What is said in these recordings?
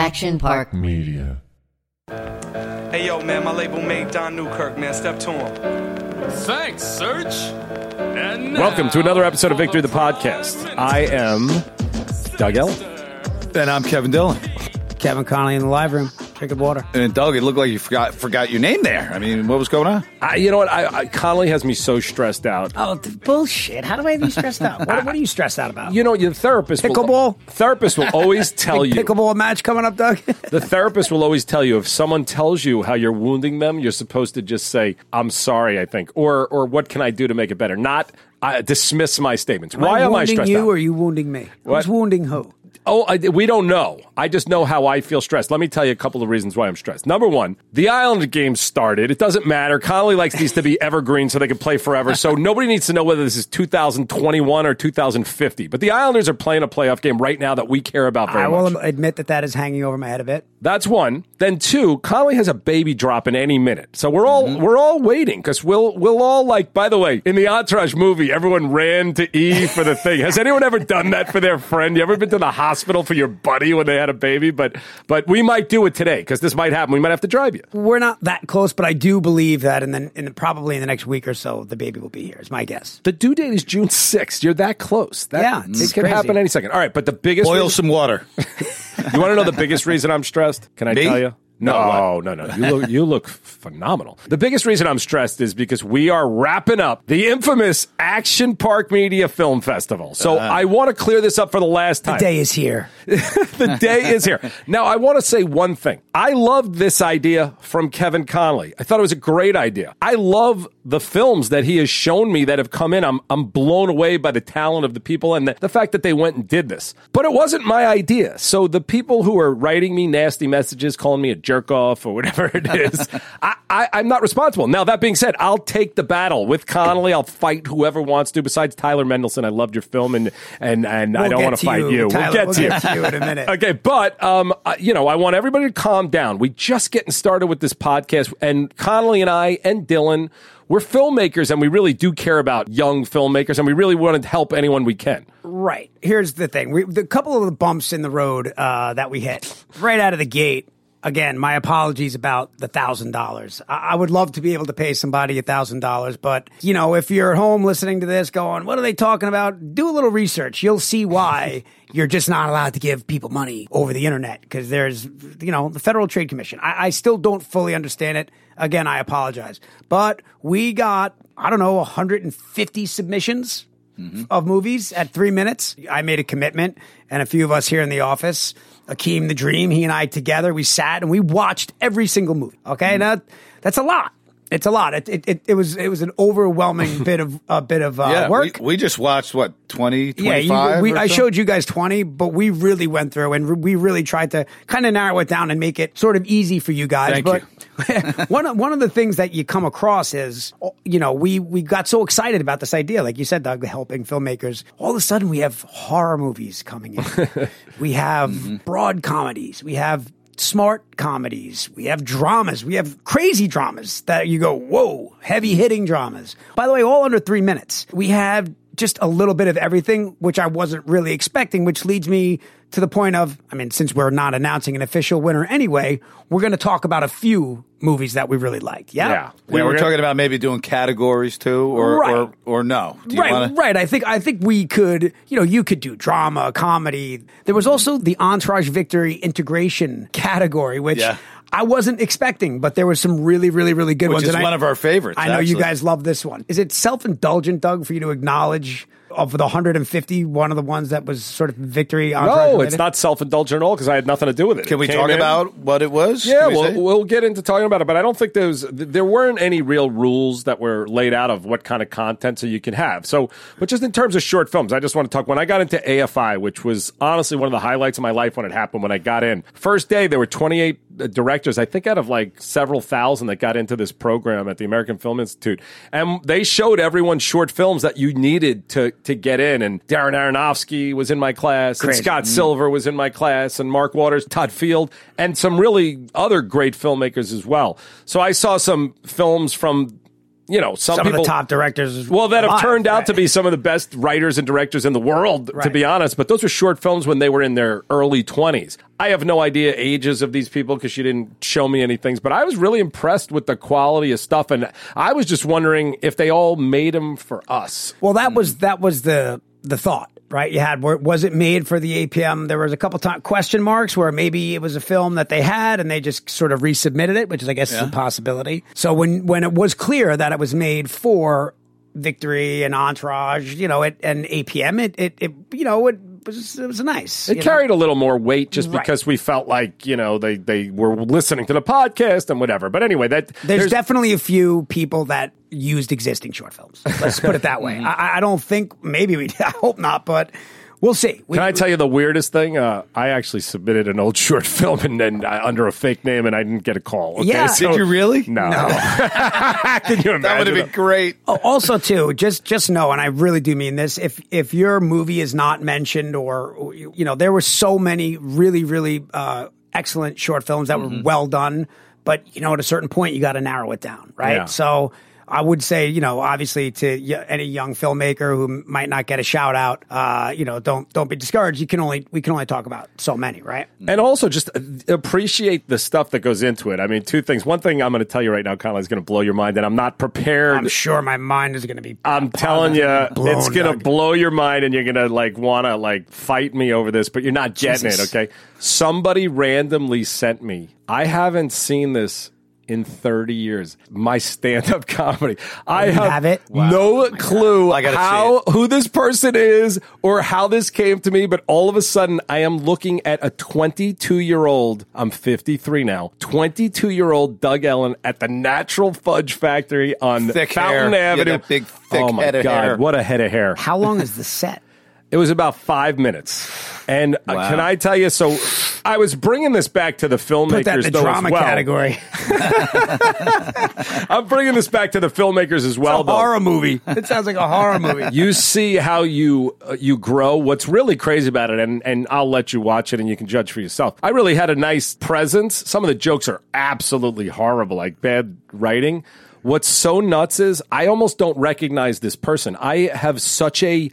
Action Park Media. Hey yo, man, my label mate Don Newkirk, man. Step to him. Thanks, Serge. And Welcome to another episode of Victory the Podcast. I am Doug Ellin. And I'm Kevin Dillon. Kevin Connolly in the live room, drinking water. And Doug, it looked like you forgot forgot your name there. I mean, what was going on? I, you know what? I, I, Connolly has me so stressed out. Oh, bullshit! How do I have you stressed out? What, what are you stressed out about? You know, your therapist will, Pickleball? therapist will always tell Big you. pickleball match coming up, Doug. The therapist will always tell you if someone tells you how you're wounding them, you're supposed to just say, "I'm sorry," I think, or or what can I do to make it better? Not uh, dismiss my statements. Why am I wounding stressed you out? or are you wounding me? What? Who's wounding who? Oh, I, we don't know. I just know how I feel stressed. Let me tell you a couple of reasons why I'm stressed. Number one, the Islander game started. It doesn't matter. Connolly likes these to be evergreen so they can play forever. So nobody needs to know whether this is 2021 or 2050. But the Islanders are playing a playoff game right now that we care about very I will much. admit that that is hanging over my head a bit. That's one. Then two, Connolly has a baby drop in any minute. So we're all we're all waiting because we'll we'll all like. By the way, in the Entourage movie, everyone ran to E for the thing. Has anyone ever done that for their friend? You ever been to the hospital for your buddy when they had a baby? But but we might do it today because this might happen. We might have to drive you. We're not that close, but I do believe that, and then in the, probably in the next week or so, the baby will be here. Is my guess. The due date is June sixth. You're that close. That, Yeah, it it's can happen any second. All right, but the biggest Boil reason- some water. You want to know the biggest reason I'm stressed? Can I Me? tell you? No, No, no, no. You look, you look phenomenal. The biggest reason I'm stressed is because we are wrapping up the infamous Action Park Media Film Festival. So uh-huh. I want to clear this up for the last time. The day is here. the day is here. Now, I want to say one thing. I loved this idea from Kevin Connolly. I thought it was a great idea. I love the films that he has shown me that have come in. I'm, I'm blown away by the talent of the people and the, the fact that they went and did this. But it wasn't my idea. So the people who are writing me nasty messages, calling me a jerk off or whatever it is, I, I, I'm not responsible. Now, that being said, I'll take the battle with Connolly. I'll fight whoever wants to. Besides Tyler Mendelson, I loved your film and, and, and I We'll don't want to fight you. Tyler. we'll get We'll to get you. to you in a minute. Okay, but um, you know, I want everybody to calm down. We just getting started with this podcast, and Connolly and I and Dillon, we're filmmakers, and we really do care about young filmmakers, and we really want to help anyone we can. Right. Here's the thing. We, the couple of the bumps in the road uh, that we hit right out of the gate. Again, my apologies about the thousand dollars. I would love to be able to pay somebody a thousand dollars, but you know, if you're at home listening to this, going, "What are they talking about?" Do a little research. You'll see why you're just not allowed to give people money over the internet because there's, you know, the Federal Trade Commission. I, I still don't fully understand it. Again, I apologize, but we got I don't know 150 submissions mm-hmm. of movies at three minutes. I made a commitment, and a few of us here in the office, Akeem the Dream, he and I together, we sat and we watched every single movie. Okay, now that's a lot. It's a lot. It it, it, it was it was an overwhelming bit of a bit of uh, yeah, work. We, we just watched what 20, 25? yeah, you, we, I so? showed you guys 20, but we really went through and re- we really tried to kind of narrow it down and make it sort of easy for you guys. Thank but one of, one of the things that you come across is, you know, we, we got so excited about this idea, like you said, Doug, helping filmmakers. All of a sudden, we have horror movies coming in. we have Mm-hmm. broad comedies. We have smart comedies. We have dramas. We have crazy dramas that you go, whoa, heavy hitting dramas. By the way, all under three minutes. We have just a little bit of everything, which I wasn't really expecting, which leads me to the point of, I mean, since we're not announcing an official winner anyway, we're going to talk about a few movies that we really liked. Yeah. Yeah. We Yeah, were we're talking about maybe doing categories too, or Right. or, or no. Do you right, wanna- right. I think I think we could, you know, you could do drama, comedy. There was also the Entourage Victory integration category, which Yeah. I wasn't expecting, but there were some really, really, really good Which ones. is and I- one of our favorites, I know you guys love this one. Is it self indulgent, Doug, for you to acknowledge of the 150, one of the ones that was sort of victory? Entourage No, related? it's not self indulgent at all because I had nothing to do with it. Can we came talk in- about what it was? Yeah, Can we we'll, we'll get into talking about it, but I don't think there was there weren't any real rules that were laid out of what kind of content so you can have. So, but just in terms of short films, I just want to talk. When I got into AFI, which was honestly one of the highlights of my life when it happened, when I got in, first day there were 28 uh, directors, I think out of like several thousand that got into this program at the American Film Institute, and they showed everyone short films that you needed to to get in. And Darren Aronofsky was in my class, and Scott mm. Silver was in my class, and Mark Waters, Todd Field, and some really other great filmmakers as well. So I saw some films from you know, some, Some people of the top directors. well, that have turned out right? to be some of the best writers and directors in the world, to be honest. But those were short films when they were in their early 20s. I have no idea ages of these people because she didn't show me any things, but I was really impressed with the quality of stuff. And I was just wondering if they all made them for us. Well, that was that was the the thought, right? You had was it made for the APM? There was a couple time question marks where maybe it was a film that they had and they just sort of resubmitted it, which is I guess is a possibility. So when when it was clear that it was made for Victory and Entourage, you know, it and APM, it it, it you know it was it was nice. It you know? carried a little more weight just Right. because we felt like, you know, they, they were listening to the podcast and whatever. But anyway, that There's, definitely a few people that used existing short films. Let's put it that way. Mm-hmm. I, I don't think maybe we. I hope not, but we'll see. We, Can I tell you the weirdest thing? Uh, I actually submitted an old short film and then uh, under a fake name, and I didn't get a call. Okay? Yeah. Did you really? No. Can you imagine? That would have been great. Oh, also, too, just just know, and I really do mean this: if if your movie is not mentioned, or you know, there were so many really, really uh, excellent short films that Mm-hmm. were well done, but you know, at a certain point, you got to narrow it down, right? Yeah. So. I would say, you know, obviously to y- any young filmmaker who might not get a shout out, uh, you know, don't don't be discouraged. You can only we can only talk about so many, right? And also just uh, appreciate the stuff that goes into it. I mean, two things. One thing I'm going to tell you right now, Connell, is going to blow your mind, and I'm not prepared. I'm sure my mind is going to be. I'm telling you, blown, it's going to blow your mind, and you're going to like want to like fight me over this, but you're not getting Jesus. it. Okay. Somebody randomly sent me. I haven't seen this in 30 years. My stand-up comedy. I you have, have it? no clue I how who this person is or how this came to me, but all of a sudden I am looking at a 22-year-old. I'm 53 now. 22-year-old Doug Ellin at the Natural Fudge Factory on Thick Fountain hair. Avenue. that big, thick oh my head of god, hair. what a head of hair! How long is the set? It was about five minutes. And uh, Wow. can I tell you? So I was bringing this back to the filmmakers. Put that in the though, as drama well. category. I'm bringing this back to the filmmakers as well. horror movie. It sounds like a horror movie. you see how you uh, you grow. What's really crazy about it, and and I'll let you watch it and you can judge for yourself. I really had a nice presence. Some of the jokes are absolutely horrible, like bad writing. What's so nuts is I almost don't recognize this person. I have such a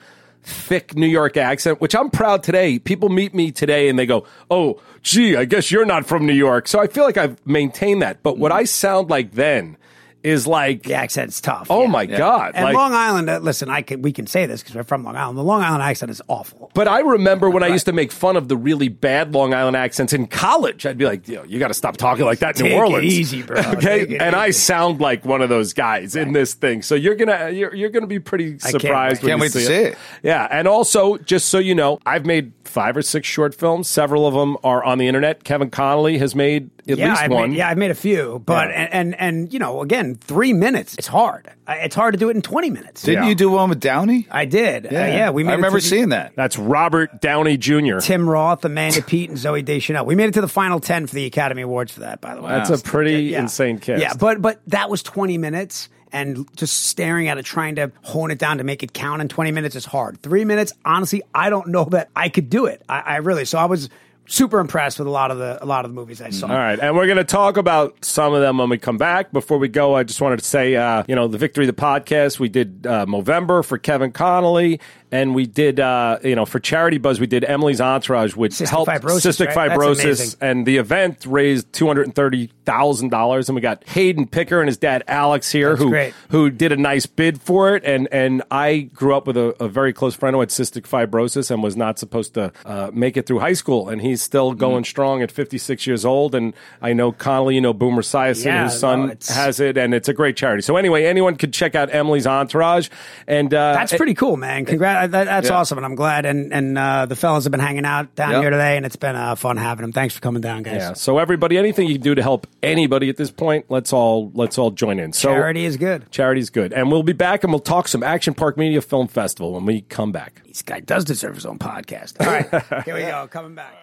thick New York accent, which I'm proud today. People meet me today and they go, "Oh, gee, I guess you're not from New York." So I feel like I've maintained that. But what mm-hmm. I sound like then is like, The accent's tough. oh yeah. my god, And like, Long Island, uh, listen, I can we can say this because we're from Long Island. The Long Island accent is awful. But I remember when I used to make fun of the really bad Long Island accents in college. I'd be like, Yo, you got to stop talking like that in Take New it Orleans. easy, bro. Okay, Take it and I sound like one of those guys in this thing. So you're gonna you're, you're gonna be pretty can't surprised. wait. Can't you wait to see it. Yeah, and also just so you know, I've made five or six short films. Several of them are on the internet. Kevin Connolly has made at yeah, least I've one. Made, yeah, I've made a few, but Yeah. and, and and you know, again, three minutes. It's hard. Uh, It's hard to do it in twenty minutes. Didn't Yeah. you do one with Downey? I did. Yeah, uh, yeah we. Made I it remember to the- seeing that. That's Robert Downey Jr. Tim Roth, Amanda Peet, and Zooey Deschanel. We made it to the final ten for the Academy Awards for that. By the way, That's a pretty Yeah. insane cast. Yeah, but but that was 20 minutes and just staring at it trying to hone it down to make it count in 20 minutes is hard. 3 minutes, honestly, I don't know that I could do it. I, I really so I was super impressed with a lot of the a lot of the movies I saw. All right, and we're going to talk about some of them when we come back. Before we go, I just wanted to say, uh, you know, the Victory the podcast we did uh, Movember for Kevin Connolly, and we did, uh, you know, for Charity Buzz we did Emily's Entourage, which Cystic helped fibrosis, cystic right? Fibrosis, and the event raised two hundred and thirty thousand dollars, and we got Hayden Picker and his dad Alex here, That's who great. who did a nice bid for it, and and I grew up with a, a very close friend who had cystic fibrosis and was not supposed to uh, make it through high school, and he's still Mm-hmm. going strong at 56 years old. And I know Connolly, you know Boomer Esiason, Yeah, whose son no, has it, and it's a great charity. So anyway, anyone could check out Emily's Entourage, and uh, That's pretty cool, man. Congrats. That, that's Yeah. awesome. And I'm glad. And, and uh, the fellas have been hanging out down Yep. here today, and it's been uh, fun having them. Thanks for coming down, guys. Yeah. So everybody, anything you can do to help anybody at this point, let's all let's all join in. So Charity is good. Charity is good, and we'll be back, and we'll talk some Action Park Media Film Festival when we come back. This guy does deserve his own podcast. All right, here we go. Coming back.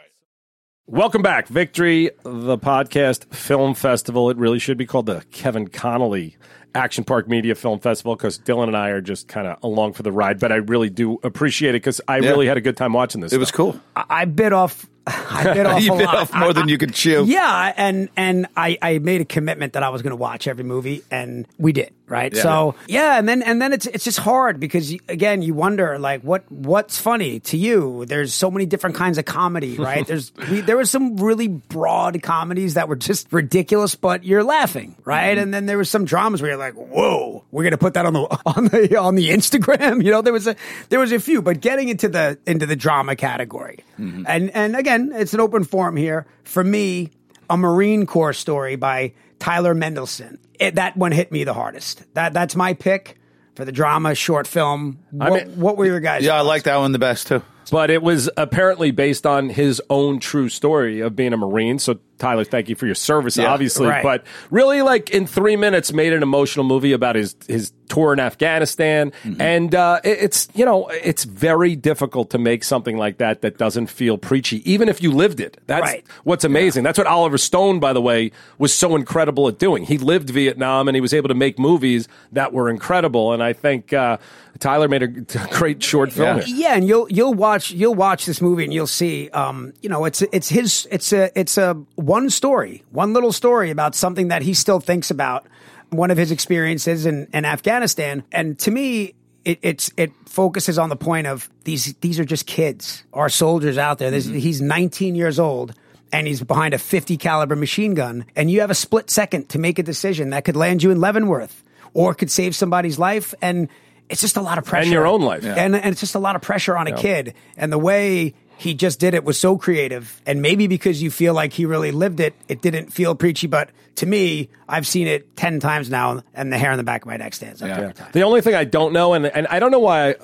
Welcome back, Victory, the podcast film festival. It really should be called the Kevin Connolly Action Park Media Film Festival because Dillon and I are just kind of along for the ride. But I really do appreciate it because I Yeah. really had a good time watching this. It was cool. I, I bit off. I bit off you a bit lot. off more than you could chew. Yeah, and and I, I made a commitment that I was going to watch every movie, and we did. Right? Yeah. So yeah, and then and then it's it's just hard because again you wonder like what what's funny to you. There's so many different kinds of comedy, right? There's we, there was some really broad comedies that were just ridiculous, but you're laughing, right? Mm-hmm. And then there was some dramas where you're like, whoa, we're gonna put that on the on the on the Instagram. You know, there was a there was a few, but getting into the into the drama category, mm-hmm. and and again, it's an open forum here for me. A Marine Corps story by Tyler Mendelson. It, that one hit me the hardest. That that's my pick for the drama short film. I mean- what were your guys? Yeah, I like that one the best too. But it was apparently based on his own true story of being a Marine. So, Tyler, thank you for your service, Yeah, obviously. right. But really, like in three minutes, made an emotional movie about his his tour in Afghanistan. Mm-hmm. And uh, it- it's you know it's very difficult to make something like that that doesn't feel preachy, even if you lived it. That's Right. what's amazing. That's what Oliver Stone, by the way, was so incredible at doing. He lived Vietnam and he was able to make movies that were incredible. And I think uh, Tyler made a great short film. Yeah. here. Yeah, and you'll you'll watch you'll watch this movie and you'll see, um, you know, it's it's his it's a it's a one story, one little story about something that he still thinks about, one of his experiences in, in Afghanistan, and to me. It, it's it focuses on the point of these these are just kids, our soldiers out there. There's mm-hmm. He's 19 years old and he's behind a 50 caliber machine gun, and you have a split second to make a decision that could land you in Leavenworth or could save somebody's life, and it's just a lot of pressure And your own life. and and it's just a lot of pressure on a kid. And the way he just did it was so creative. And maybe because you feel like he really lived it, it didn't feel preachy. But to me, I've seen it ten times now, and the hair on the back of my neck stands up every time. The only thing I don't know, and and I don't know why, I,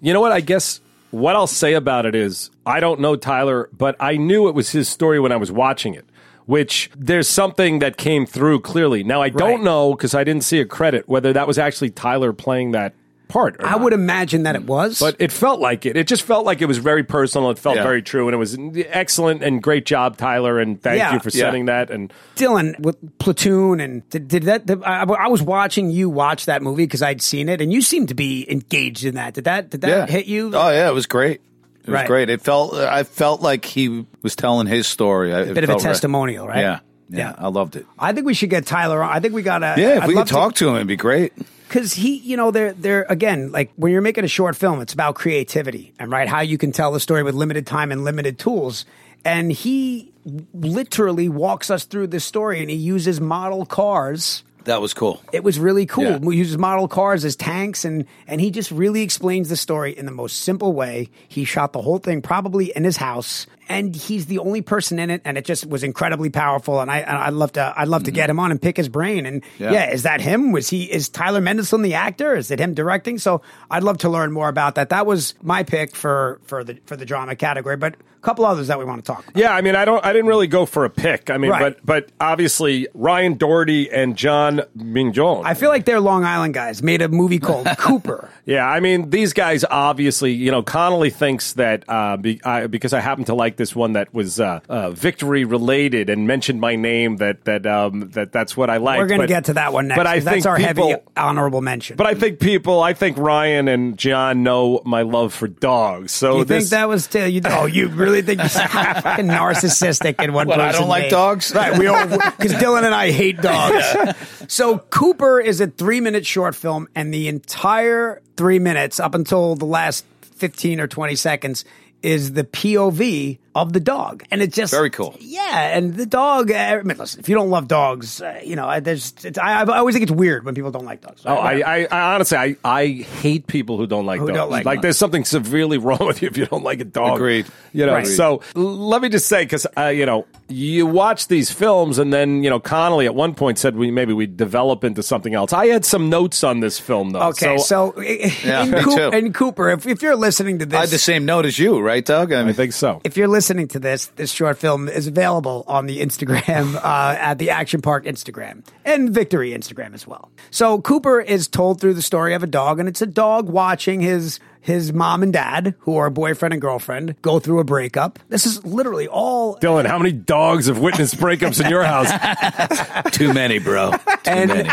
you know what? I guess what I'll say about it is I don't know Tyler, but I knew it was his story when I was watching it. Which there's something that came through clearly. Now I don't Right. know because I didn't see a credit whether that was actually Tyler playing that part. Or I not. would imagine that it mm. was. but it felt like it. It just felt like it was very personal. It felt Yeah. very true, and it was excellent and great job, Tyler. And thank Yeah. you for Yeah. setting that. And Dillon with Platoon and did, did that? Did, I, I was watching you watch that movie because I'd seen it, and you seemed to be engaged in that. Did that? Did that Yeah. hit you? Oh yeah, it was great. It was Right. great. It felt. I felt like he was telling his story. A Bit of a testimonial, right? Yeah, yeah, Yeah. I loved it. I think we should get Tyler on. I think we got to. Yeah, if we could talk to him, it'd be great. Because he, you know, they're they're again like when you're making a short film, it's about creativity and right how you can tell the story with limited time and limited tools. And he literally walks us through this story, and he uses model cars. That was cool. It was really cool. Yeah. He uses model cars as tanks, and and he just really explains the story in the most simple way. He shot the whole thing probably in his house, and he's the only person in it, and it just was incredibly powerful. And I and I'd love to I'd love to mm-hmm. get him on and pick his brain. And yeah. Yeah. is that him? Was he is Tyler Mendelsohn the actor? Is it him directing? So I'd love to learn more about that. That was my pick for for the for the drama category, but couple others that we want to talk. about. Yeah, I mean, I don't, I didn't really go for a pick. I mean, Right. but but obviously Ryan Doherty and John Mignon. I feel like they're Long Island guys. Made a movie called Cooper. Yeah, I mean, these guys obviously, you know, Connolly thinks that uh, be, I, because I happen to like this one that was uh, uh, victory related and mentioned my name that that um, that that's what I like. We're going to get to that one next. But I 'cause that's think our people, heavy honorable mention. But I think people, I think Ryan and John know my love for dogs. So You this, think that was still you? Oh, you really think you're fucking narcissistic in one What, I don't like made. dogs? right? We all because Dillon and I hate dogs. So Cooper is a three-minute short film, and the entire three minutes up until the last fifteen or twenty seconds is the POV of the dog, and it just Very cool. Yeah, and the dog. uh, I mean, listen, if you don't love dogs, uh, you know, I- there's. It's, I, I always think it's weird when people don't like dogs. Oh, I, I, I honestly, I, I hate people who don't like Who dogs. don't like dogs. there's something severely wrong with you if you don't like a dog. Agreed. You know, Right. so let me just say, because uh, you know, you watch these films, and then you know, Connolly at one point said we maybe we develop into something else. I had some notes on this film, though. Okay, so, Yeah, in, me Coop- too. in Cooper, if, if you're listening to this, I had the same note as you, right, Doug? I, mean, I think so. if you're listening to this, this short film is available on the Instagram, uh, at the Action Park Instagram and Victory Instagram as well. So Cooper is told through the story of a dog, and it's a dog watching his his mom and dad, who are boyfriend and girlfriend, go through a breakup. This is literally all. Dillon, how many dogs have witnessed breakups in your house? too many, bro. Too And many.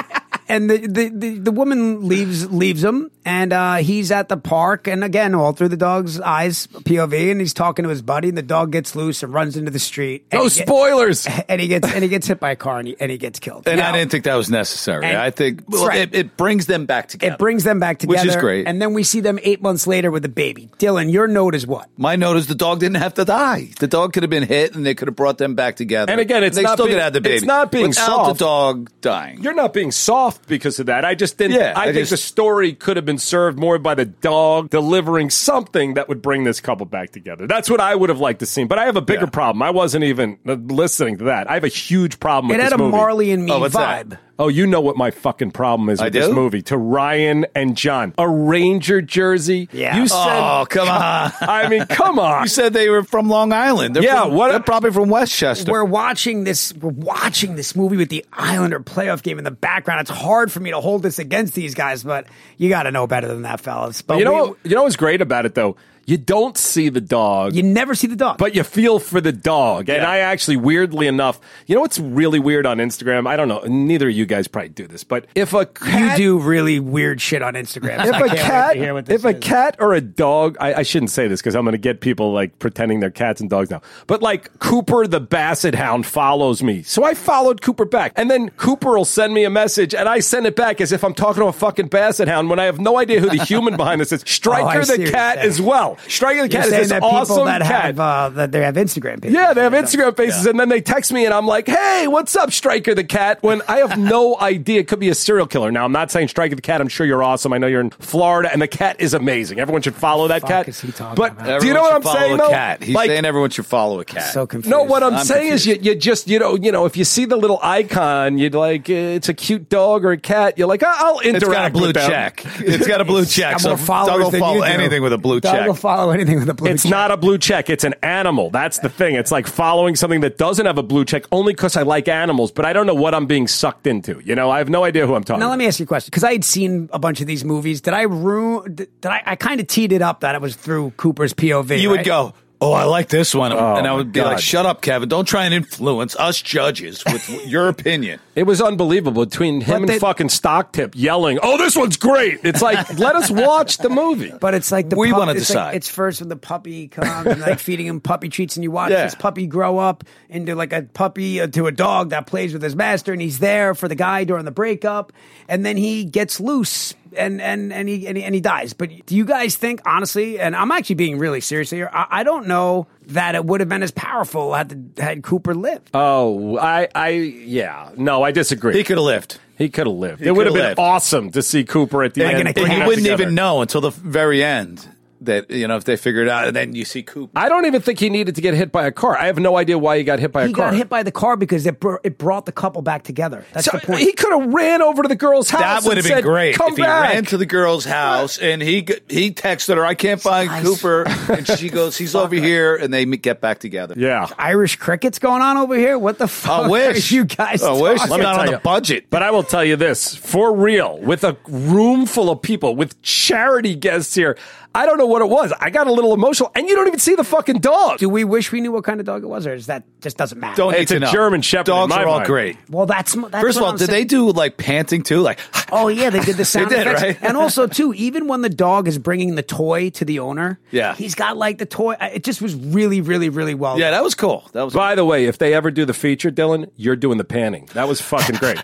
And the, the, the, the woman leaves leaves him, and uh, he's at the park, and again, all through the dog's eyes, POV, and he's talking to his buddy, and the dog gets loose and runs into the street. No he get- spoilers. and he gets and he gets hit by a car, and he, and he gets killed. And Now, I didn't think that was necessary. And- I think well, Right. it, it brings them back together. It brings them back together, Which is great. And then we see them eight months later with a baby. Dillon, your note is what? My note is the dog didn't have to die. The dog could have been hit, and they could have brought them back together. And again, it's they not still being- could have the baby. it's not being without soft. the dog dying. You're not being soft because of that. I just didn't. Yeah, I, I think just- the story could have been served more by the dog delivering something that would bring this couple back together. That's what I would have liked to see. But I have a bigger Yeah. problem. I wasn't even uh, listening to that. I have a huge problem with It this had a movie. Marley and me Oh, vibe. that? Oh, you know what my fucking problem is I with this do? movie. To Ryan and John, a Ranger jersey. Yeah. You said. oh, come on. I mean, come on. You said they were from Long Island. They're Yeah, from- what- They're probably from Westchester. We're watching this. We're watching this movie with the Islander playoff game in the background. It's hard for me to hold this against these guys, but you got to know better than that, fellas. But you know, we- you know what's great about it though. You don't see the dog. you never see the dog. but you feel for the dog. And Yeah. I actually, weirdly enough, you know what's really weird on Instagram? I don't know. Neither of you guys probably do this, but if a you do really weird shit on Instagram. if a cat, to hear what this if a cat or a dog, I, I shouldn't say this because I'm going to get people like pretending they're cats and dogs now. But like Cooper the Basset Hound follows me, so I followed Cooper back, and then Cooper will send me a message, and I send it back as if I'm talking to a fucking Basset Hound when I have no idea who the human behind this is. Oh, Striker Oh, see what the cat as well. Striker the You're cat is saying this that people awesome that cat. have uh, that they have Instagram pages. Yeah, they have Instagram faces, and then they text me, and I'm like, "Hey, what's up, Striker the cat?" When I have no idea, it could be a serial killer. Now, I'm not saying Striker the cat. I'm sure you're awesome. I know you're in Florida, and the cat is amazing. Everyone should follow that fuck cat. is he talking but about? do you know what I'm saying? a though? cat. He's Like, saying everyone should follow a cat. So confused. no, what I'm, I'm saying is you, you just you know you know if you see the little icon, you'd like uh, it's a cute dog or a cat. You're like, "Ah, I'll interact it's got a blue check. It's got a blue check. So Doug will follow anything with a blue Doug check. Will follow anything with a blue. Check. It's check. not a blue check. It's an animal. That's the thing. It's like following something that doesn't have a blue check only because I like animals, but I don't know what I'm being sucked into. You know, I have no idea who I'm talking Now let me ask you a question because I had seen a bunch of these movies. Did I ruin? Did I? I kind of teed it up that it was through Cooper's POV. you right? would go, "Oh, I like this one," and I would be God. like, "Shut up, Kevin! Don't try and influence us judges with your opinion." It was unbelievable between him But and they- fucking Stock Tip yelling, "Oh, this one's great!" It's like let us watch the movie. But it's like the We pup- wanna it's like- decide. it's first when the puppy comes and like feeding him puppy treats, and you watch Yeah. this puppy grow up into like a puppy uh, to a dog that plays with his master, and he's there for the guy during the breakup, and then he gets loose. And and and he, and he and he dies. But do you guys think honestly? And I'm actually being really serious here. I, I don't know that it would have been as powerful had the, had Cooper lived. Oh, I, I, yeah, no, I disagree. He could have lived. He could have lived. He it would have been lived. awesome to see Cooper at the Like end. in a putting cat you wouldn't together. even know until the very end that you know if they figured it out, and then you see Coop. I don't even think he needed to get hit by a car. I have no idea why he got hit by He a car. He got hit by the car because it br- it brought the couple back together. That's So the point. he could have ran over to the girl's house. That would have been said, great Come if he ran to the girl's house and he he texted her, "I can't find Nice. Cooper," and she goes, "He's over here," and they get back together. yeah. Irish crickets going on over here. What the fuck? I wish are you guys. I wish I'm not on tell the budget. But I will tell you this for real, with a room full of people, with charity guests here, I don't know what it was. I got a little emotional, and you don't even see the fucking dog. Do we wish we knew what kind of dog it was, or is that just doesn't matter? Don't It's need a know. German Shepherd in Dogs my are all mind. great. Well, that's, that's First of all, I'm did they do like panting too? Like, Oh yeah, they did the sound did, effects, right? and also too, even when the dog is bringing the toy to the owner, Yeah. he's got like the toy. Uh, it just was really, really, really well. yeah, done. that was cool. That was. By the way, if they ever do the feature, Dillon, you're doing the panning. That was fucking great.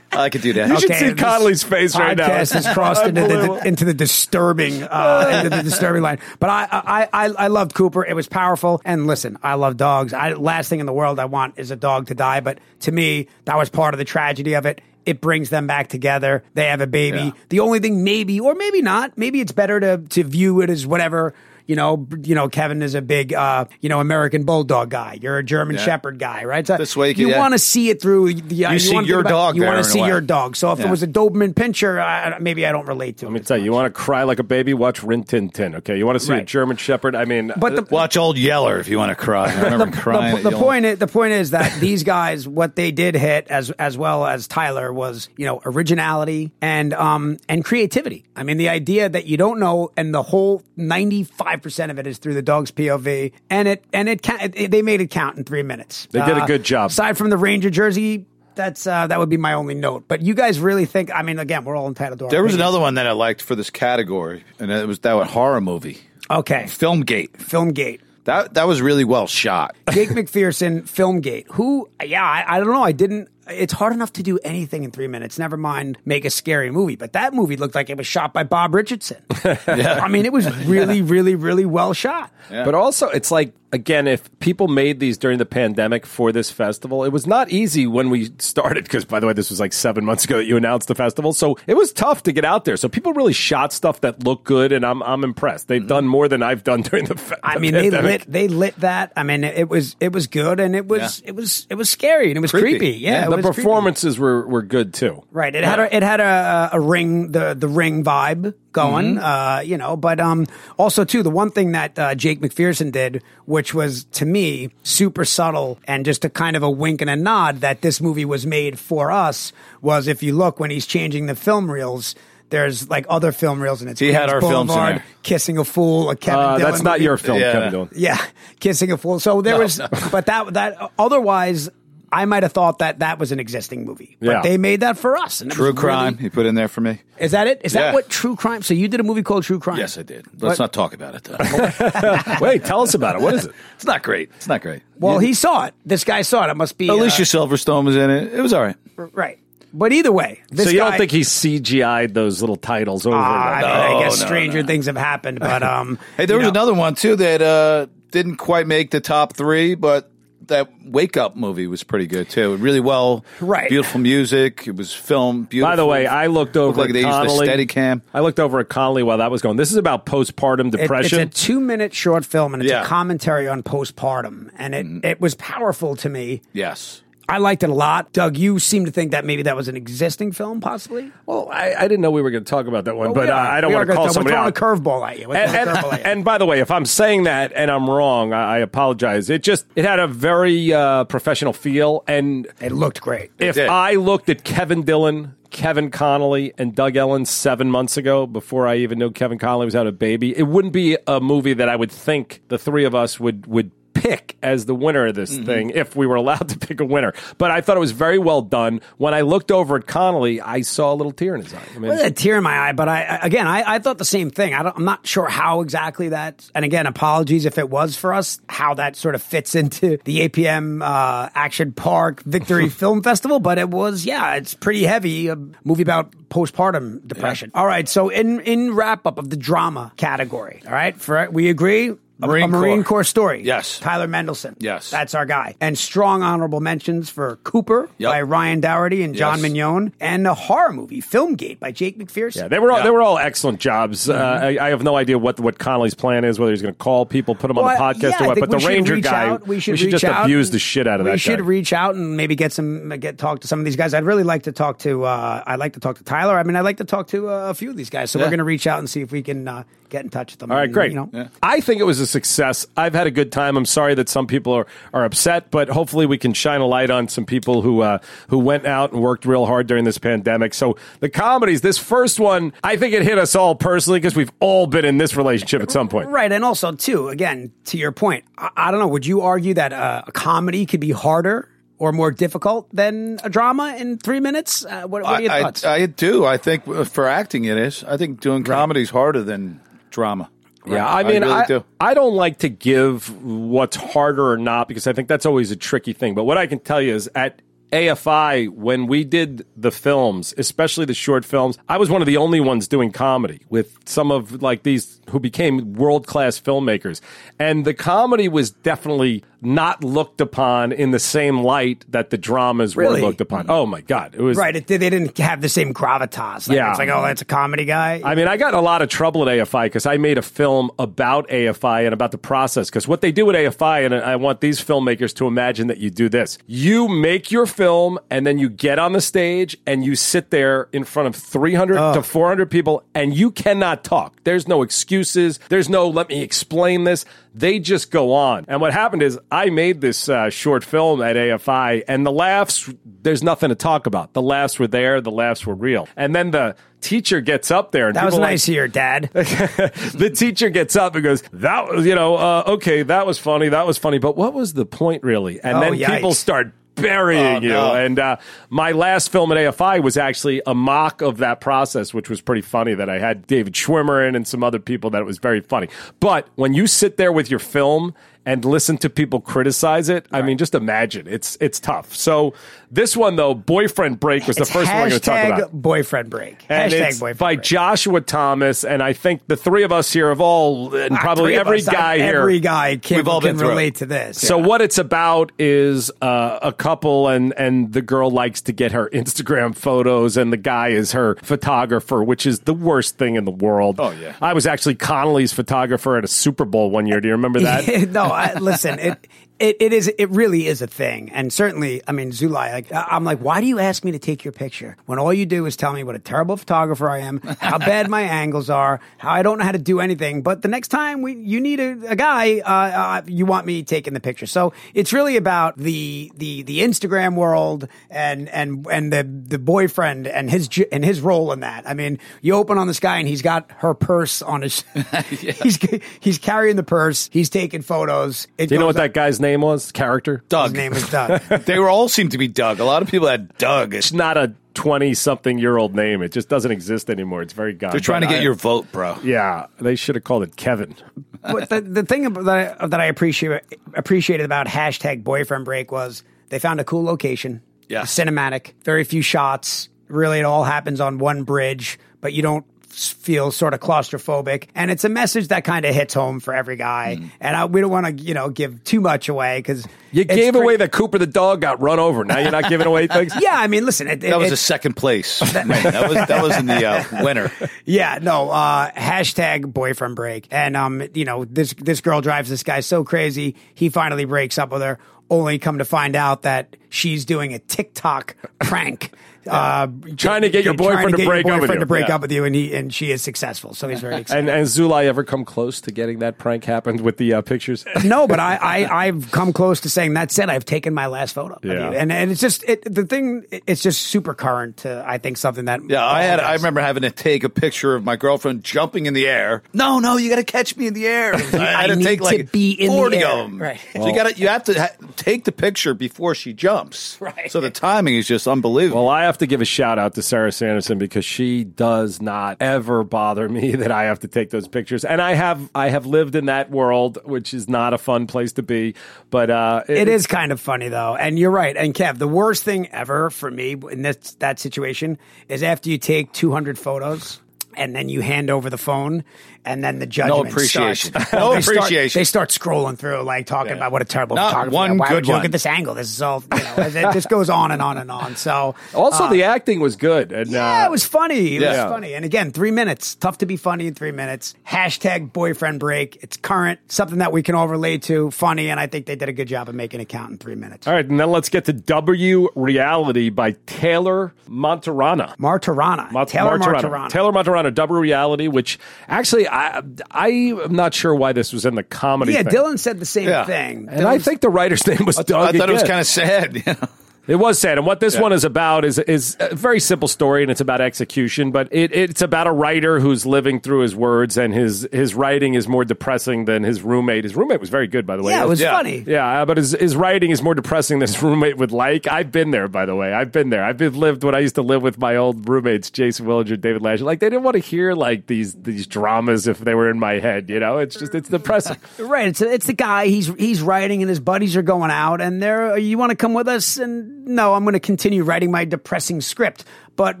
I could do that. You should Okay, see this Connolly's face right now. Podcast has crossed into Unbelievable. the into the disturbing uh, into the disturbing line. But I, I I I loved Cooper. It was powerful. And listen, I love dogs. I last thing in the world I want is a dog to die. But to me, that was part of the tragedy of it. It brings them back together. They have a baby. Yeah. The only thing, maybe or maybe not, maybe it's better to to view it as whatever. You know, you know, Kevin is a big, uh, you know, American Bulldog guy. You're a German Yeah. Shepherd guy, right? So This way you can- yeah. want to see it through the. uh, You see wanna your about- dog You want to see your dog. So if it was a Doberman Pinscher, I, maybe I don't relate to it. Let me it. tell you, you want to cry like a baby? Watch Rin Tin Tin. Okay, you want to see a German Shepherd? I mean, But the, Watch Old Yeller if you want to cry. I remember crying. the, the point is, the point is that these guys, what they did hit as as well as Tyler was, you know, originality and um and creativity. I mean, the idea that you don't know, and the whole ninety five percent of it is through the dog's POV, and it and it, ca- it they made it count in three minutes. Uh, They did a good job. Aside from the Ranger jersey. that's uh, that would be my only note. But you guys really think? I mean, again, we're all entitled to. Our There was opinions. another one that I liked for this category, and it was that one horror movie, Okay, Filmgate. Filmgate. That that was really well shot. Jake McPherson, Filmgate. Who? Yeah, I, I don't know. I didn't. It's hard enough to do anything in three minutes. Never mind make a scary movie. But that movie looked like it was shot by Bob Richardson. I mean, it was really, really, really well shot. But also, it's like again, if people made these during the pandemic for this festival, it was not easy when we started. Because by the way, this was like seven months ago that you announced the festival, so it was tough to get out there. So people really shot stuff that looked good, and I'm I'm impressed. They've mm-hmm. done more than I've done during the. Fe- I the mean, they pandemic. lit they lit that. I mean, it was it was good, and it was it was it was scary, and it was creepy. Creepy. Yeah, it the creepy. performances were, were good too. Right. It had a, it had a, a ring the the ring vibe going. Mm-hmm. Uh, you know, but um also too the one thing that uh, Jake McPherson did, which was to me super subtle and just a kind of a wink and a nod that this movie was made for us, was if you look when he's changing the film reels. There's like other film reels, and it's He had our films in there. Kissing a Fool, a Kevin. Uh, Dillon that's not movie. your film, Yeah. Kevin Dillon. Yeah, kissing a fool. So there was, but that that otherwise, I might have thought that that was an existing movie. But Yeah. they made that for us. And it True was crime. really- He put in there for me. is that it? Is that what True Crime? So you did a movie called True Crime? Yes, I did. Let's not talk about it. Though. Wait, tell us about it. What is it? it's not great. It's not great. Well, he saw it. This guy saw it. It must be Alicia Silverstone was in it. It was all right. uh, right. But either way, this so you guy, don't think he CGI'd those little titles over? Ah, and I, over? mean, I guess no, stranger no. things have happened, but um, Hey, there you was know, another one too that uh, didn't quite make the top three, but that Wake Up movie was pretty good too. Really well, Right. Beautiful music. It was filmed beautiful. By the way, I looked over like at they used the Connolly. Steadicam. I looked over at Connolly while that was going. This is about postpartum It- depression. it's a two-minute short film, and it's Yeah. a commentary on postpartum, and it mm. it was powerful to me. Yes. I liked it a lot. Doug, you seem to think that maybe that was an existing film, possibly. well, I, I didn't know we were going to talk about that one, Well, but uh. I don't We want to call gonna- somebody we're out. a curveball at you. And, and- at you. and by the way, if I'm saying that and I'm wrong, I, I apologize. It just it had a very uh, professional feel, and it looked great. if. I looked at Kevin Dillon, Kevin Connolly, and Doug Ellin seven months ago, before I even knew Kevin Connolly was out a baby, it wouldn't be a movie that I would think the three of us would would pick as the winner of this Mm-hmm. thing if we were allowed to pick a winner. But I thought it was very well done. When I looked over at Connolly, I saw a little tear in his eye. I mean, Well, a tear in my eye, but I again, I, I thought the same thing. I don't, I'm not sure how exactly that. And again, apologies if it was for us. How that sort of fits into the APM uh, Action Park Victory Film Festival, but it was yeah, it's pretty heavy. A movie about postpartum depression. All right, so in in wrap up of the drama category, all right, for we agree. A- Marine a Marine Corps. Corps story. Yes. Tyler Mendelson. Yes. That's our guy. And strong honorable mentions for Cooper Yep. by Ryan Dougherty and John Yes. Mignon, and a horror movie, Filmgate by Jake McPherson. Yeah, they were all, Yeah. they were all excellent jobs. Uh, I, I have no idea what what Connolly's plan is, whether he's going to call people, put them on the podcast yeah, or what. But the Ranger guy, out. we should, reach just abuse the shit out of that. we that should guy. reach out and maybe get some get talk to some of these guys. I'd really like to talk to. Uh, I'd like to talk to Tyler. I mean, I'd like to talk to uh, a few of these guys. So we're going to reach out and see if we can uh, get in touch with them. All right, And, great. You know, I think it was a success. I've had a good time. I'm sorry that some people are, are upset, but hopefully we can shine a light on some people who uh, who went out and worked real hard during this pandemic. So the comedies, this first one, I think it hit us all personally because we've all been in this relationship at some point. Right, and also too, again, to your point, I, I don't know. Would you argue that uh, a comedy could be harder or more difficult than a drama in three minutes? Uh, what, what are your I, thoughts? I, I do. I think for acting it is. I think doing comedy is harder than drama. Yeah, I mean, really I, do. I don't like to give what's harder or not because I think that's always a tricky thing. But what I can tell you is at AFI, when we did the films, especially the short films, I was one of the only ones doing comedy with some of like these who became world class filmmakers. And the comedy was definitely not looked upon in the same light that the dramas Really? were looked upon. Oh my God. It was right, it, they didn't have the same gravitas. Like, Yeah. it's like, oh, that's a comedy guy. I mean, I got in a lot of trouble at AFI because I made a film about AFI and about the process. Because what they do at AFI, and I want these filmmakers to imagine that you do this: you make your film, and then you get on the stage and you sit there in front of 300 to 400 people, and you cannot talk. There's no excuses. There's no let me explain this. They just go on. And what happened is I made this uh, short film at AFI, and the laughs. There's nothing to talk about. The laughs were there. The laughs were real. And then the teacher gets up there and that was are like- nice of your dad. the teacher gets up and goes, "That was, you know, uh, okay, that was funny, that was funny, but what was the point really?" And Oh, then yikes. people start burying Oh, you. no. And uh, my last film at AFI was actually a mock of that process, which was pretty funny. That I had David Schwimmer in and some other people. That it was very funny. But when you sit there with your film and listen to people criticize it, I mean, just imagine it's it's tough. So this one though, boyfriend break was the It's first one we're going to talk about. boyfriend break. And hashtag boyfriend by break. Joshua Thomas, and I think the three of us here have all, and Ah, probably every us, guy here, every guy can, We've all can been through relate to this. So Yeah. what it's about is uh, a couple, and and the girl likes to get her Instagram photos, and the guy is her photographer, which is the worst thing in the world. Oh, yeah. I was actually Connolly's photographer at a Super Bowl one year. Do you remember that? no, Listen, it, it it is it really is a thing, and certainly, I mean, Zulay, like I- I'm like, why do you ask me to take your picture when all you do is tell me what a terrible photographer I am, how bad my angles are, how I don't know how to do anything. But the next time we you need a, a guy, uh, uh, you want me taking the picture. So it's really about the the the Instagram world and and and the the boyfriend and his and his role in that. I mean, you open on this guy and he's got her purse on his. He's he's carrying the purse. He's taking photos. It Do you know what up- that guy's name was? Character? Doug. His name is Doug. they were all seemed to be Doug. A lot of people had Doug. It's not a twenty-something-year-old name. It just doesn't exist anymore. It's very god. They're trying to get I- your vote, bro. Yeah, they should have called it Kevin. but the, the thing that I, that I appreciate appreciated about hashtag boyfriend break was they found a cool location. Yeah. cinematic. Very few shots. Really, it all happens on one bridge, but you don't s- feel sort of claustrophobic. And it's a message that kind of hits home for every guy. Mm. And I, we don't want to, you know, give too much away because You gave away that Cooper the dog got run over. Now you're not giving away things. Yeah, I mean, listen, it, That was it, a second place. Man, that was that was in the uh, winner. Yeah, no. Uh, hashtag boyfriend break, and um, you know, this this girl drives this guy so crazy. He finally breaks up with her, only come to find out that she's doing a TikTok prank. Uh, Trying to get your boyfriend to get your break up with you. to break Yeah. up with you, and he and she is successful. So he's very excited. And, and Zulay ever come close to getting that prank happened with the uh, pictures? no, but I, I I've come close to saying that said. I've taken my last photo. Yeah. you. and and it's just it, the thing. It's just super current to I think something that Yeah, I had. all I remember having to take a picture of my girlfriend jumping in the air. No, no, you got to catch me in the air. I had I to need take to like be in the air. of them. Right. So you got to. You have to ha- take the picture before she jumps. Right. So the timing is just unbelievable. Well, I have to give a shout out to Sarah Sanderson because she does not ever bother me that I have to take those pictures. And I have I have lived in that world, which is not a fun place to be. But uh, It is kind of funny though, and you're right. And Kev, the worst thing ever for me in this that situation is after you take 200 photos and then you hand over the phone, and then the judgment No appreciation. starts. No they start- appreciation. they start scrolling through, like talking about what a terrible Not photographer. one Why good would you look at this angle? This is all. You know, it just goes on and on and on. So also the acting was good. And yeah, uh, it was funny. It Yeah. was funny. And again, three minutes. Tough to be funny in three minutes. Hashtag boyfriend break. It's current, something that we can all relate to. Funny, and I think they did a good job of making it count in three minutes. All right, and then let's get to W Reality by Taylor Monterana. Martirana. Ma- Taylor Martirana. Martirana. Taylor Monterana, double reality, which actually I I am not sure why this was in the comedy. yeah, thing. Dillon said the same Yeah. thing. And I Dillon's- think the writer's name was Doug. I thought it was again. kind of sad. you know? It was sad, and what this one is about is is a very simple story, and it's about execution. But it, it's about a writer who's living through his words, and his his writing is more depressing than his roommate. His roommate was very good, by the way. yeah, it was Yeah. funny. Yeah, uh, but his, his writing is more depressing than his roommate would like. I've been there, by the way. I've been there. I've been lived when I used to live with my old roommates, Jason Willinger, David Lashley. Like they didn't want to hear like these these dramas if they were in my head. You know, it's just it's depressing. Right. It's it's the guy. He's he's writing, and his buddies are going out, and they're you want to come with us? And no, I'm going to continue writing my depressing script. But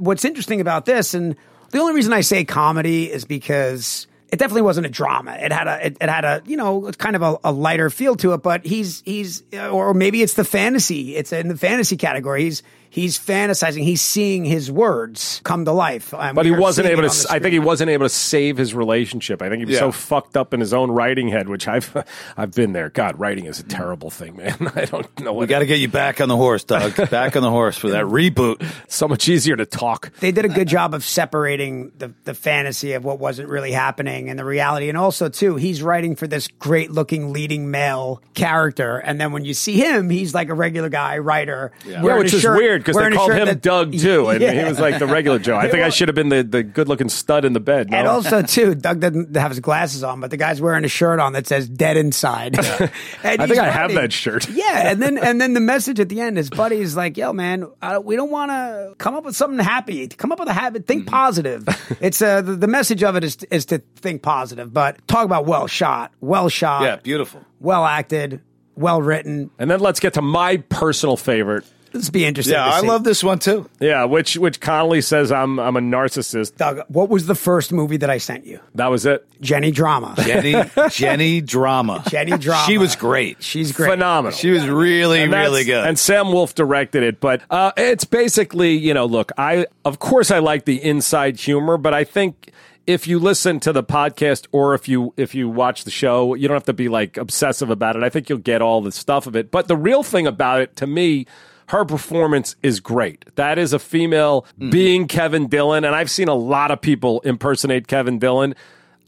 what's interesting about this, and the only reason I say comedy is because. It definitely wasn't a drama. It had a, it, it had a, you know, kind of a, a lighter feel to it. But he's, he's, or maybe it's the fantasy. It's in the fantasy category. He's, he's fantasizing. He's seeing his words come to life. And But he wasn't able to. on I think he wasn't able to save his relationship. I think he was Yeah. so fucked up in his own writing head, which I've I've been there. God, writing is a terrible thing, man. I don't know. We got to get you back on the horse, Doug. back on the horse for that reboot. so much easier to talk. they did a good job of separating the, the fantasy of what wasn't really happening and the reality. And also, too, he's writing for this great looking leading male character. And then when you see him, he's like a regular guy writer. Yeah, wearing which a is shirt- weird because they called him that- Doug too, and he was like the regular Joe. I think I should have been the, the good looking stud in the bed. No? And also, too, Doug doesn't have his glasses on, but the guy's wearing a shirt on that says "Dead Inside." And I think I have that shirt. Yeah, and then and then the message at the end, his buddy's like, "Yo, man, uh, we don't want to come up with something happy. Come up with a habit. Think Mm-hmm. positive. it's uh, the, the message of it is is to think positive. But talk about well shot, well shot, Yeah, beautiful. well acted, well written. And then let's get to my personal favorite. This would be interesting. Yeah, to I see. love this one too. Yeah, which which Connolly says I'm I'm a narcissist. Doug. What was the first movie that I sent you? That was it. Jenny Drama. Jenny, Jenny Drama. Jenny Drama. She was great. She's great. Phenomenal. She was really, And really good. And Sam Wolf directed it, but uh, it's basically, you know, look, I of course I like the inside humor, but I think if you listen to the podcast or if you if you watch the show, you don't have to be like obsessive about it. I think you'll get all the stuff of it. But the real thing about it to me her performance is great. That is a female mm-hmm. being Kevin Dillon, and I've seen a lot of people impersonate Kevin Dillon.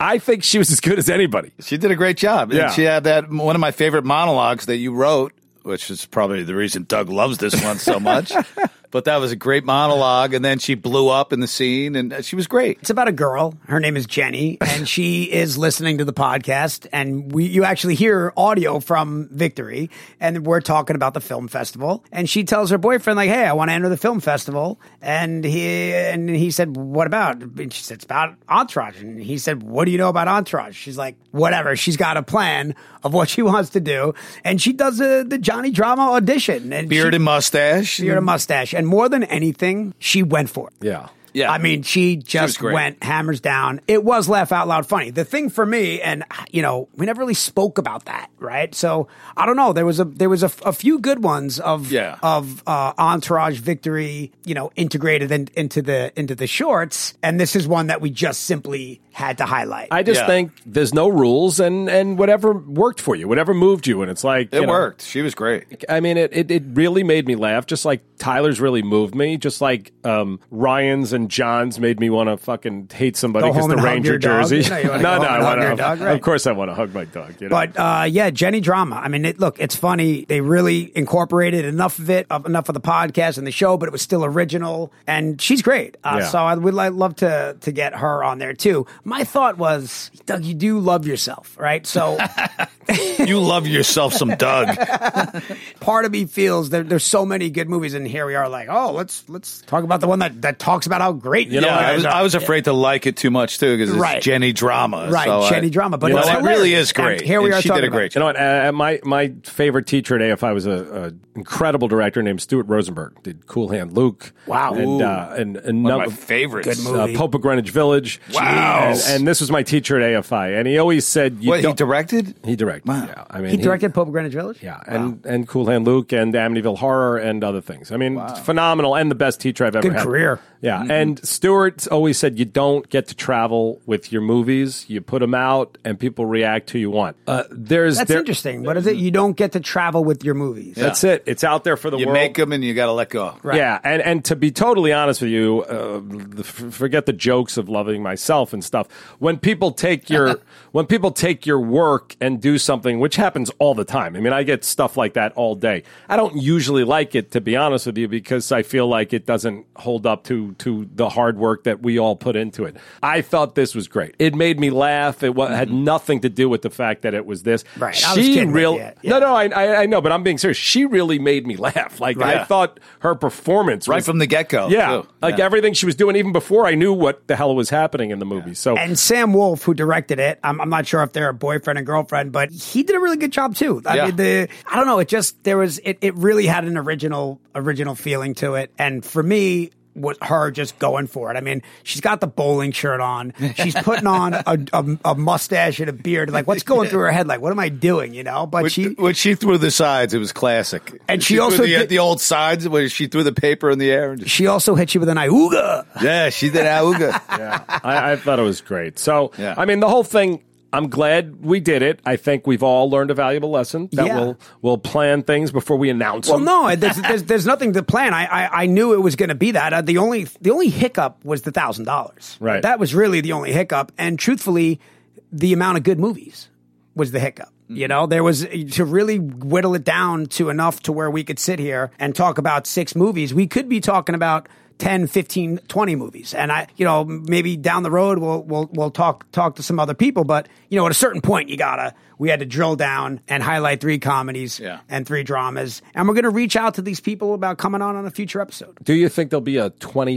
I think she was as good as anybody. She did a great job. And Yeah. she had that one of my favorite monologues that you wrote, which is probably the reason Doug loves this one so much. but that was a great monologue, and then she blew up in the scene, and uh, she was great. It's about a girl. Her name is Jenny, and she is listening to the podcast. And we, you actually hear audio from Victory, and we're talking about the film festival. And she tells her boyfriend, like, "Hey, I want to enter the film festival." And he and he said, "What about?" And she said, "It's about Entourage." And he said, "What do you know about Entourage?" She's like, "Whatever." She's got a plan of what she wants to do, and she does a, the Johnny Drama audition. And Beard she, and mustache. beard and mustache, and more than anything, she went for it. Yeah. Yeah. I mean, she just great. went hammers down. It was laugh out loud funny. The thing for me, and you know, we never really spoke about that, right? So I don't know. There was a there was a, a few good ones of Yeah. of uh, entourage victory, you know, integrated in, into the into the shorts, and this is one that we just simply had to highlight. I just Yeah. think there's no rules and and whatever worked for you, whatever moved you, and it's like It you know, worked. She was great. I mean, it, it it really made me laugh, just like Tyler's really moved me, just like um, Ryan's and John's made me want to fucking hate somebody because the Ranger jersey. No, no, no, I want to. right. Of course, I want to hug my dog. You know? But uh, yeah, Jenny drama. I mean, it, look, it's funny. They really incorporated enough of it, of, enough of the podcast and the show, but it was still original, and she's great. Uh, Yeah. So I would like, love to to get her on there too. My thought was, Doug, you do love yourself, right? So You love yourself some Doug. part of me feels that there's so many good movies, and here we are, like, oh, let's let's talk about the one that that talks about how great you know. yeah, I was, I was afraid to like it too much too because it's Right. Jenny drama. Right, so I- Jenny drama, but you know, it's it really is great. And here we And are She talking did a about great You know what? Uh, my my favorite teacher at AFI was a, a incredible director named Stuart Rosenberg. Did Cool Hand Luke. Wow. and Ooh. uh, and, and One num- of my favorites. Good movie. uh, Pope of Greenwich Village. Wow. And, and this was my teacher at AFI, and he always said, you What he don't- directed? He directed. Wow. Yeah, I mean, he directed Pope of Greenwich Village. Yeah, and and Cool Hand Luke and Amityville Horror and other things. I mean, phenomenal and the best teacher I've ever Good had. career. Yeah, Mm-hmm. and Stuart always said you don't get to travel with your movies. You put them out, and people react who you want. Uh, there's That's there- interesting. What is it? You don't get to travel with your movies. That's it. It's out there for the You world. You make them and you got to let go. Yeah, and and to be totally honest with you, uh, the, forget the jokes of loving myself and stuff. When people take your when people take your work and do something, which happens all the time. I mean, I get stuff like that all day. I don't usually like it, to be honest with you, because I feel like it doesn't hold up to to the hard work that we all put into it. I thought this was great. It made me laugh. It wa- had nothing to do with the fact that it was this. Mm-hmm. Right, She kidding with real. Yeah. No, no, I, I I know, but I'm being serious. She really made me laugh. Like I Right. thought her performance Right was- from the get-go, Yeah, too. like Yeah. everything she was doing, even before I knew what the hell was happening in the movie. So And Sam Wolf, who directed it, I'm, I'm not sure if they're a boyfriend and girlfriend, but he did a really good job too. I Yeah. mean, the I don't know, it just there was it, it really had an original original feeling to it, and for me. Was her just going for it? I mean, she's got the bowling shirt on. She's putting on a, a, a mustache and a beard. Like, what's going through her head? Like, what am I doing? You know? But When she, when she threw the sides, it was classic. And she threw also the, did- the old sides where she threw the paper in the air. And just, she also hit you with an iuga. yeah, she did auga. I, I thought it was great. So Yeah. I mean, the whole thing. I'm glad we did it. I think we've all learned a valuable lesson that Yeah. we'll we'll plan things before we announce Well, them. no, there's, there's, there's nothing to plan. I, I, I knew it was going to be that. Uh, the only the only hiccup was the thousand dollars. Right. That was really the only hiccup. And truthfully, the amount of good movies. was the hiccup. You know, there was to really whittle it down to enough to where we could sit here and talk about six movies. We could be talking about 10, 15, 20 movies. And I, you know, maybe down the road we'll we'll we'll talk talk to some other people, but you know, at a certain point you gotta we had to drill down and highlight three comedies Yeah. and three dramas. And we're gonna reach out to these people about coming on on a future episode. Do you think there'll be a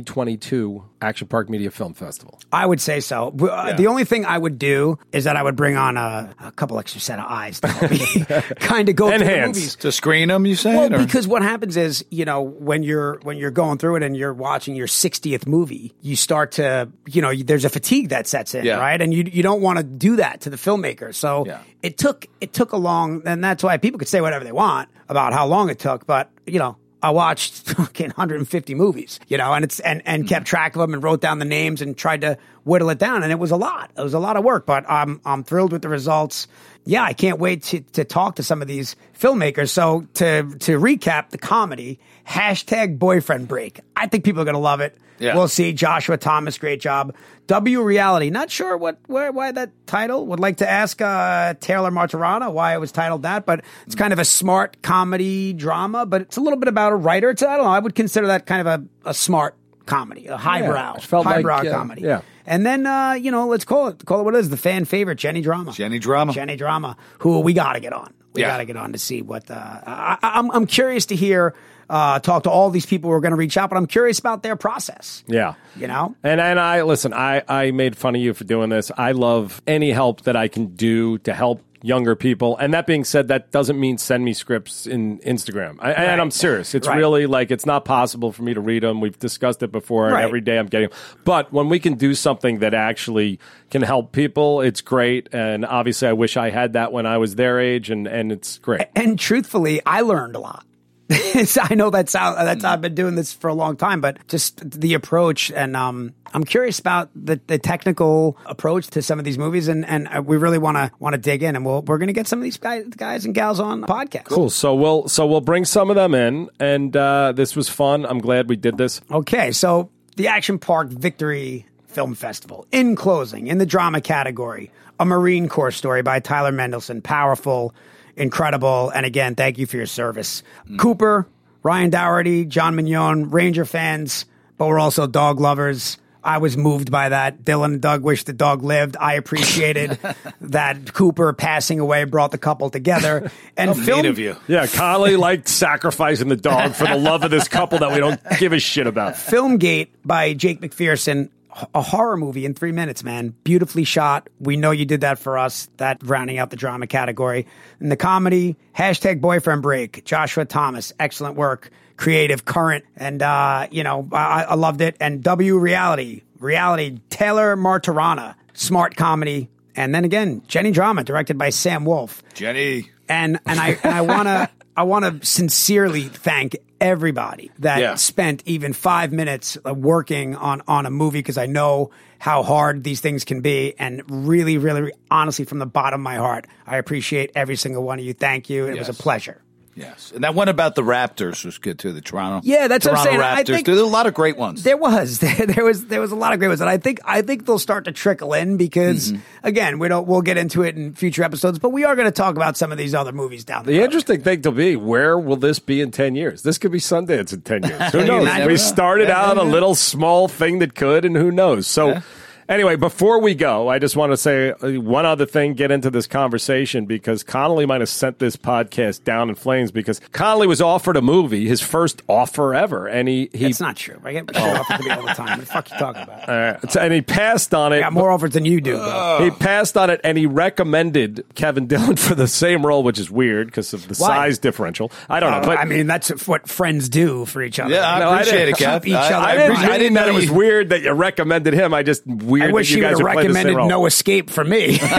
2022 Action Park Media Film Festival? I would say so. W- uh, The only thing I would do is that I would bring on a, a couple extra set of eyes to help me kind of go And through hands. the movies. To screen them, you say? Well, or- because what happens is, you know, when you're when you're going through it and you're watching your 60th movie, you start to, you know, there's a fatigue that sets in, Yeah. right? And you you don't want to do that to the filmmaker. So Yeah. It took it took a long, and that's why people could say whatever they want about how long it took, but you know. I watched fucking 150 movies, you know, and it's and and kept mm-hmm. track of them and wrote down the names and tried to whittle it down, and it was a lot. It was a lot of work, but I'm I'm thrilled with the results. Yeah, I can't wait to to talk to some of these filmmakers. So to to recap the comedy hashtag boyfriend break. I think people are gonna love it. Yeah. We'll see. Joshua Thomas, great job. W reality. Not sure what where why that title. Would like to ask uh, Taylor Martirana why it was titled that, but it's kind of a smart comedy drama. But it's a little bit about a writer. It's I don't know. I would consider that kind of a, a smart comedy, a highbrow, it felt like, highbrow uh, comedy. yeah. And then uh, you know, let's call it call it what it is. The fan favorite, Jenny Drama. Jenny Drama. Jenny Drama, who we got to get on. We Yeah. got to get on to see what. Uh, I, I- I'm I'm curious to hear. Uh, talk to all these people who are going to reach out, but I'm curious about their process. Yeah. You know? And and I listen, I I made fun of you for doing this. I love any help that I can do to help younger people. And that being said, that doesn't mean send me scripts in Instagram. I, And I'm serious. It's Right. really like it's not possible for me to read them. We've discussed it before, and every day I'm getting. But when we can do something that actually can help people, it's great. And obviously, I wish I had that when I was their age, and and it's great. and truthfully, I learned a lot. I know that's how that's Mm. I've been doing this for a long time, but just the approach and um, I'm curious about the, the technical approach to some of these movies, and and uh, we really want to want to dig in, and we'll, we're going to get some of these guys guys and gals on the podcast. Cool. So we'll so we'll bring some of them in, and uh, this was fun. I'm glad we did this. Okay, so the Action Park Victory Film Festival. In closing, in the drama category, a Marine Corps story by Tyler Mendelson. Powerful, incredible, and again, thank you for your service. Mm. Cooper, Ryan Dougherty, John Mignon, Ranger fans, but we're also dog lovers. I was moved by that. Dillon and Doug wish the dog lived. I appreciated that Cooper passing away brought the couple together. And Neat film, of you. Yeah, Connolly liked sacrificing the dog for the love of this couple that we don't give a shit about. Filmgate by Jake McPherson. A horror movie in three minutes, man. Beautifully shot. We know you did that for us. That rounding out the drama category. And the comedy, hashtag boyfriend break. Joshua Thomas, excellent work. Creative, current, and uh, you know, I, I loved it. And W reality, reality, Taylor Martirana, smart comedy. And then again, Jenny Drama, directed by Sam Wolf Jenny. and and I and I want to I want to sincerely thank everybody that Yeah. spent even five minutes uh, working on on a movie because I know how hard these things can be. And really really honestly from the bottom of my heart I appreciate every single one of you. Thank you. It was a pleasure Yes. And that one about the Raptors was good too, the Toronto. Yeah, that's what I'm Toronto saying. I Raptors. think- There's a lot of great ones. there was there, there was there was a lot of great ones and I think I think they'll start to trickle in because Mm-hmm. again we don't we'll get into it in future episodes but we are going to talk about some of these other movies down the The road. interesting thing to be, where will this be in 10 years? This could be Sundance in 10 years. Who knows? We started Yeah, out yeah, a little small thing that could, and who knows? So, anyway, before we go, I just want to say uh, one other thing, get into this conversation because Connolly might have sent this podcast down in flames because Connolly was offered a movie, his first offer ever, and he, he, It's not true. I get shit offered to me all the time. What the fuck you talking about? I uh, and he passed on it. got more offers than you do. Bro. He passed on it and he recommended Kevin Dillon for the same role, which is weird because of the Why? size differential. I don't know, but I mean, that's what friends do for each other. yeah, I No, I appreciate didn't- it, Kev. Keep each other I I didn't, I didn't know that it was weird that you recommended him. I just weird I wish you you would guys have would play the same recommended. No Escape for me.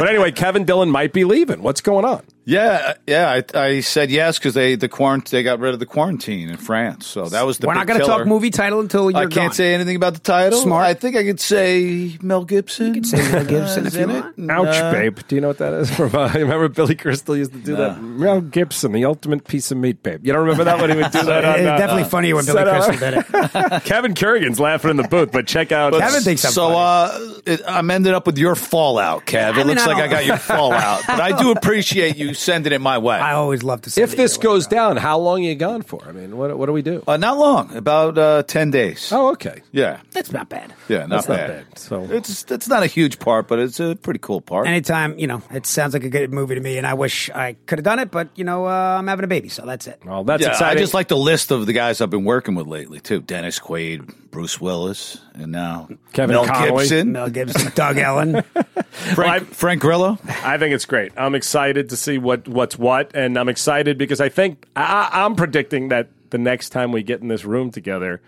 But anyway, Kevin Dillon might be leaving. What's going on? Yeah, yeah. I, I said yes because they the quarant they got rid of the quarantine in France, so that was the. We're big not going to talk movie title until you're I can't gone. say anything about the title. Smart. I think I could say Mel Gibson. You can say Mel Gibson if you in want. it. Ouch, Uh, babe. Do you know what that is? From, uh, remember Billy Crystal used to do that? Mel Gibson, the ultimate piece of meat, babe. You don't remember that when he would do that? on, It's uh, definitely funnier when Billy Crystal did it. Kevin Kerrigan's laughing in the booth, but check out. But Kevin thinks I'm so. funny. Uh, it, I'm ended up with your fallout, Kev. It mean, looks I like I got your fallout, but I do appreciate you sending it my way. I always love to. if this goes down, how long are you gone for? I mean, what, what do we do? uh, not long, about uh, ten days. Oh, okay. Yeah, that's not bad. yeah, not That's not bad. bad. So It's it's not a huge part, but it's a pretty cool part. Anytime, you know, it sounds like a good movie to me, and I wish I could have done it, but you know, uh, I'm having a baby, so that's it. well, that's yeah, exciting. I just like the list of the guys I've been working with lately too: Dennis Quaid, Bruce Willis, and now Kevin Mel Connolly. Gibson, Mel Gibson, Doug Ellin. Frank, Frank Grillo. I think it's great. I'm excited to see what what's what, and I'm excited because I think I, I'm predicting that the next time we get in this room together,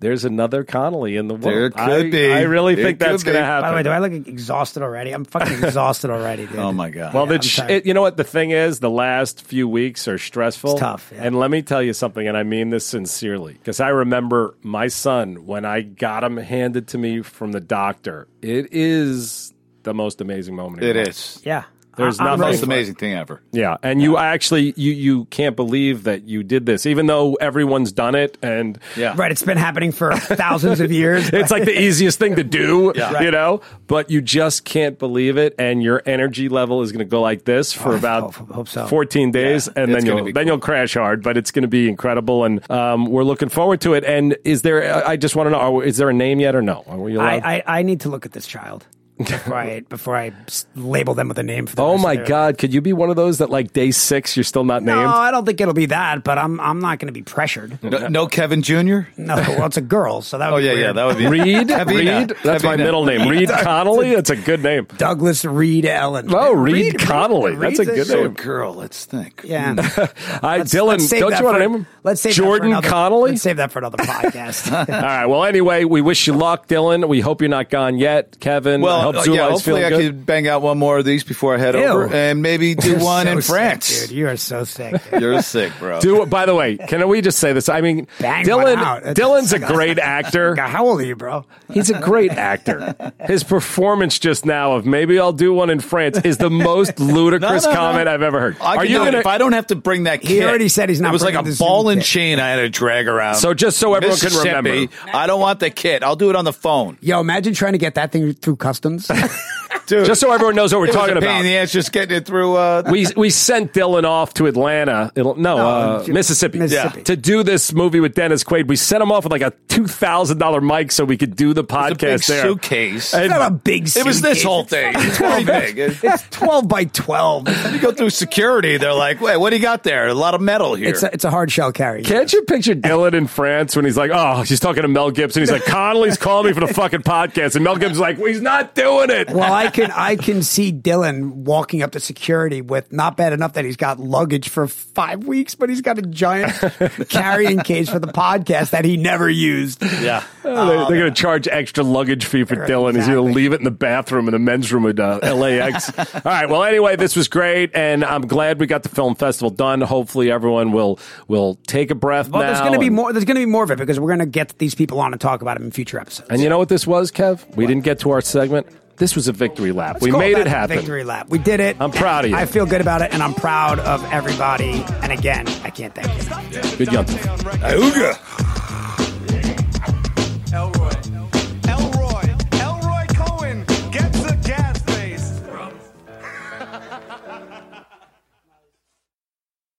there's another Connolly in the world. There could I, be. I really There think that's going to happen. By the way, do I look exhausted already? I'm fucking exhausted already, dude. Oh my god! Well, Yeah, the I'm sh- tired. it, you know what the thing is? The last few weeks are stressful. It's tough, yeah. And let me tell you something, and I mean this sincerely, because I remember my son when I got him handed to me from the doctor. It is the most amazing moment. of it your life. is. Yeah. There's I- nothing- ready most amazing thing ever. Yeah, and you actually you you can't believe that you did this, even though everyone's done it, and Yeah, Right, it's been happening for thousands of years. it's like the easiest thing to do, Yeah. you know. But you just can't believe it, and your energy level is going to go like this for Oh, about hope- hope so. 14 days, Yeah, and it's then you'll be then you'll crash hard. But it's going to be incredible, and um, we're looking forward to it. And is there? I just want to know: are, is there a name yet, or no? Are we allowed? I, I, I need to look at this child before I before I s- label them with a name for the oh my their- God! Could you be one of those that like day six you're still not No, named? No, I don't think it'll be that, but I'm I'm not going to be pressured. No, no Kevin Jr. No, well, it's a girl, so that would Oh be yeah, weird. yeah, that would be Reed, Kevina. Reed. That's my middle name. Reed Connolly. That's a good name. Douglas Reed Ellin. Oh, Reed Connolly. That's a good So, name. girl, let's think. Yeah. I, Let's- Dillon, let's save don't you want for- to name him? Let's save that Jordan another- Connolly. Let's save that for another podcast. All right. Well, anyway, we wish you luck, Dillon. We hope you're not gone yet, Kevin. I Well, hope uh, yeah, hopefully feeling I good. could bang out one more of these before I head Ew. over, and maybe do You're one so in sick, France. dude. You are so sick. dude. You're sick, bro. Do by the way, can we just say this? I mean, Bang Dillon. one out. That's- Dillon's a great actor. How old are you, bro? He's a great actor. His performance just now of maybe I'll do one in France is the most ludicrous No, no, no. comment I've ever heard. I Are you gonna? if I don't have to bring that? He kit. already said he's not It was like a ball and kit. chain I had to drag around. So just so everyone can remember. Mississippi. I don't want the kit. I'll do it on the phone, Yo, imagine trying to get that thing through customs. dude. Just so everyone knows what we're it was talking a pain about. in the ass just getting it through. Uh, we we sent Dillon off to Atlanta. It'll, no, uh, J- Mississippi. Mississippi. Yeah. To do this movie with Dennis Quaid, we sent him off with like a two thousand dollar mic so we could do the it's a big podcast there. suitcase. And- It's not a big Suitcase. it was this whole thing. It's very big. It's 12 by 12. you go through security, they're like, "Wait, what do you got there? A lot of metal here." It's a, it's a hard shell carry. Can't you picture Dillon in France when he's like, oh, she's talking to Mel Gibson. He's like, Connolly's calling me for the fucking podcast. And Mel Gibson's like, well, he's not doing it. Well, I can I can see Dillon walking up to security with not bad enough that he's got luggage for five weeks, but he's got a giant carrying case for the podcast that he never used. Yeah. Oh, they, are going to charge extra luggage fee for Right, Dillon. He's going to leave it in the bathroom in the men's room at uh, LAX. All right. Well, anyway, this was great, and I'm glad we got the film festival done. Hopefully, everyone will will take a breath Well, now. there's going to be and- more. There's going to be more of it because we're going to get these people on and talk about it in future episodes. And you know what this was, Kev? We didn't get to our segment. This was a victory lap. Let's we made it happen. Victory lap. We did it. I'm proud of you. I feel good about it, and I'm proud of everybody. And again, I can't thank you. Good young. Auga.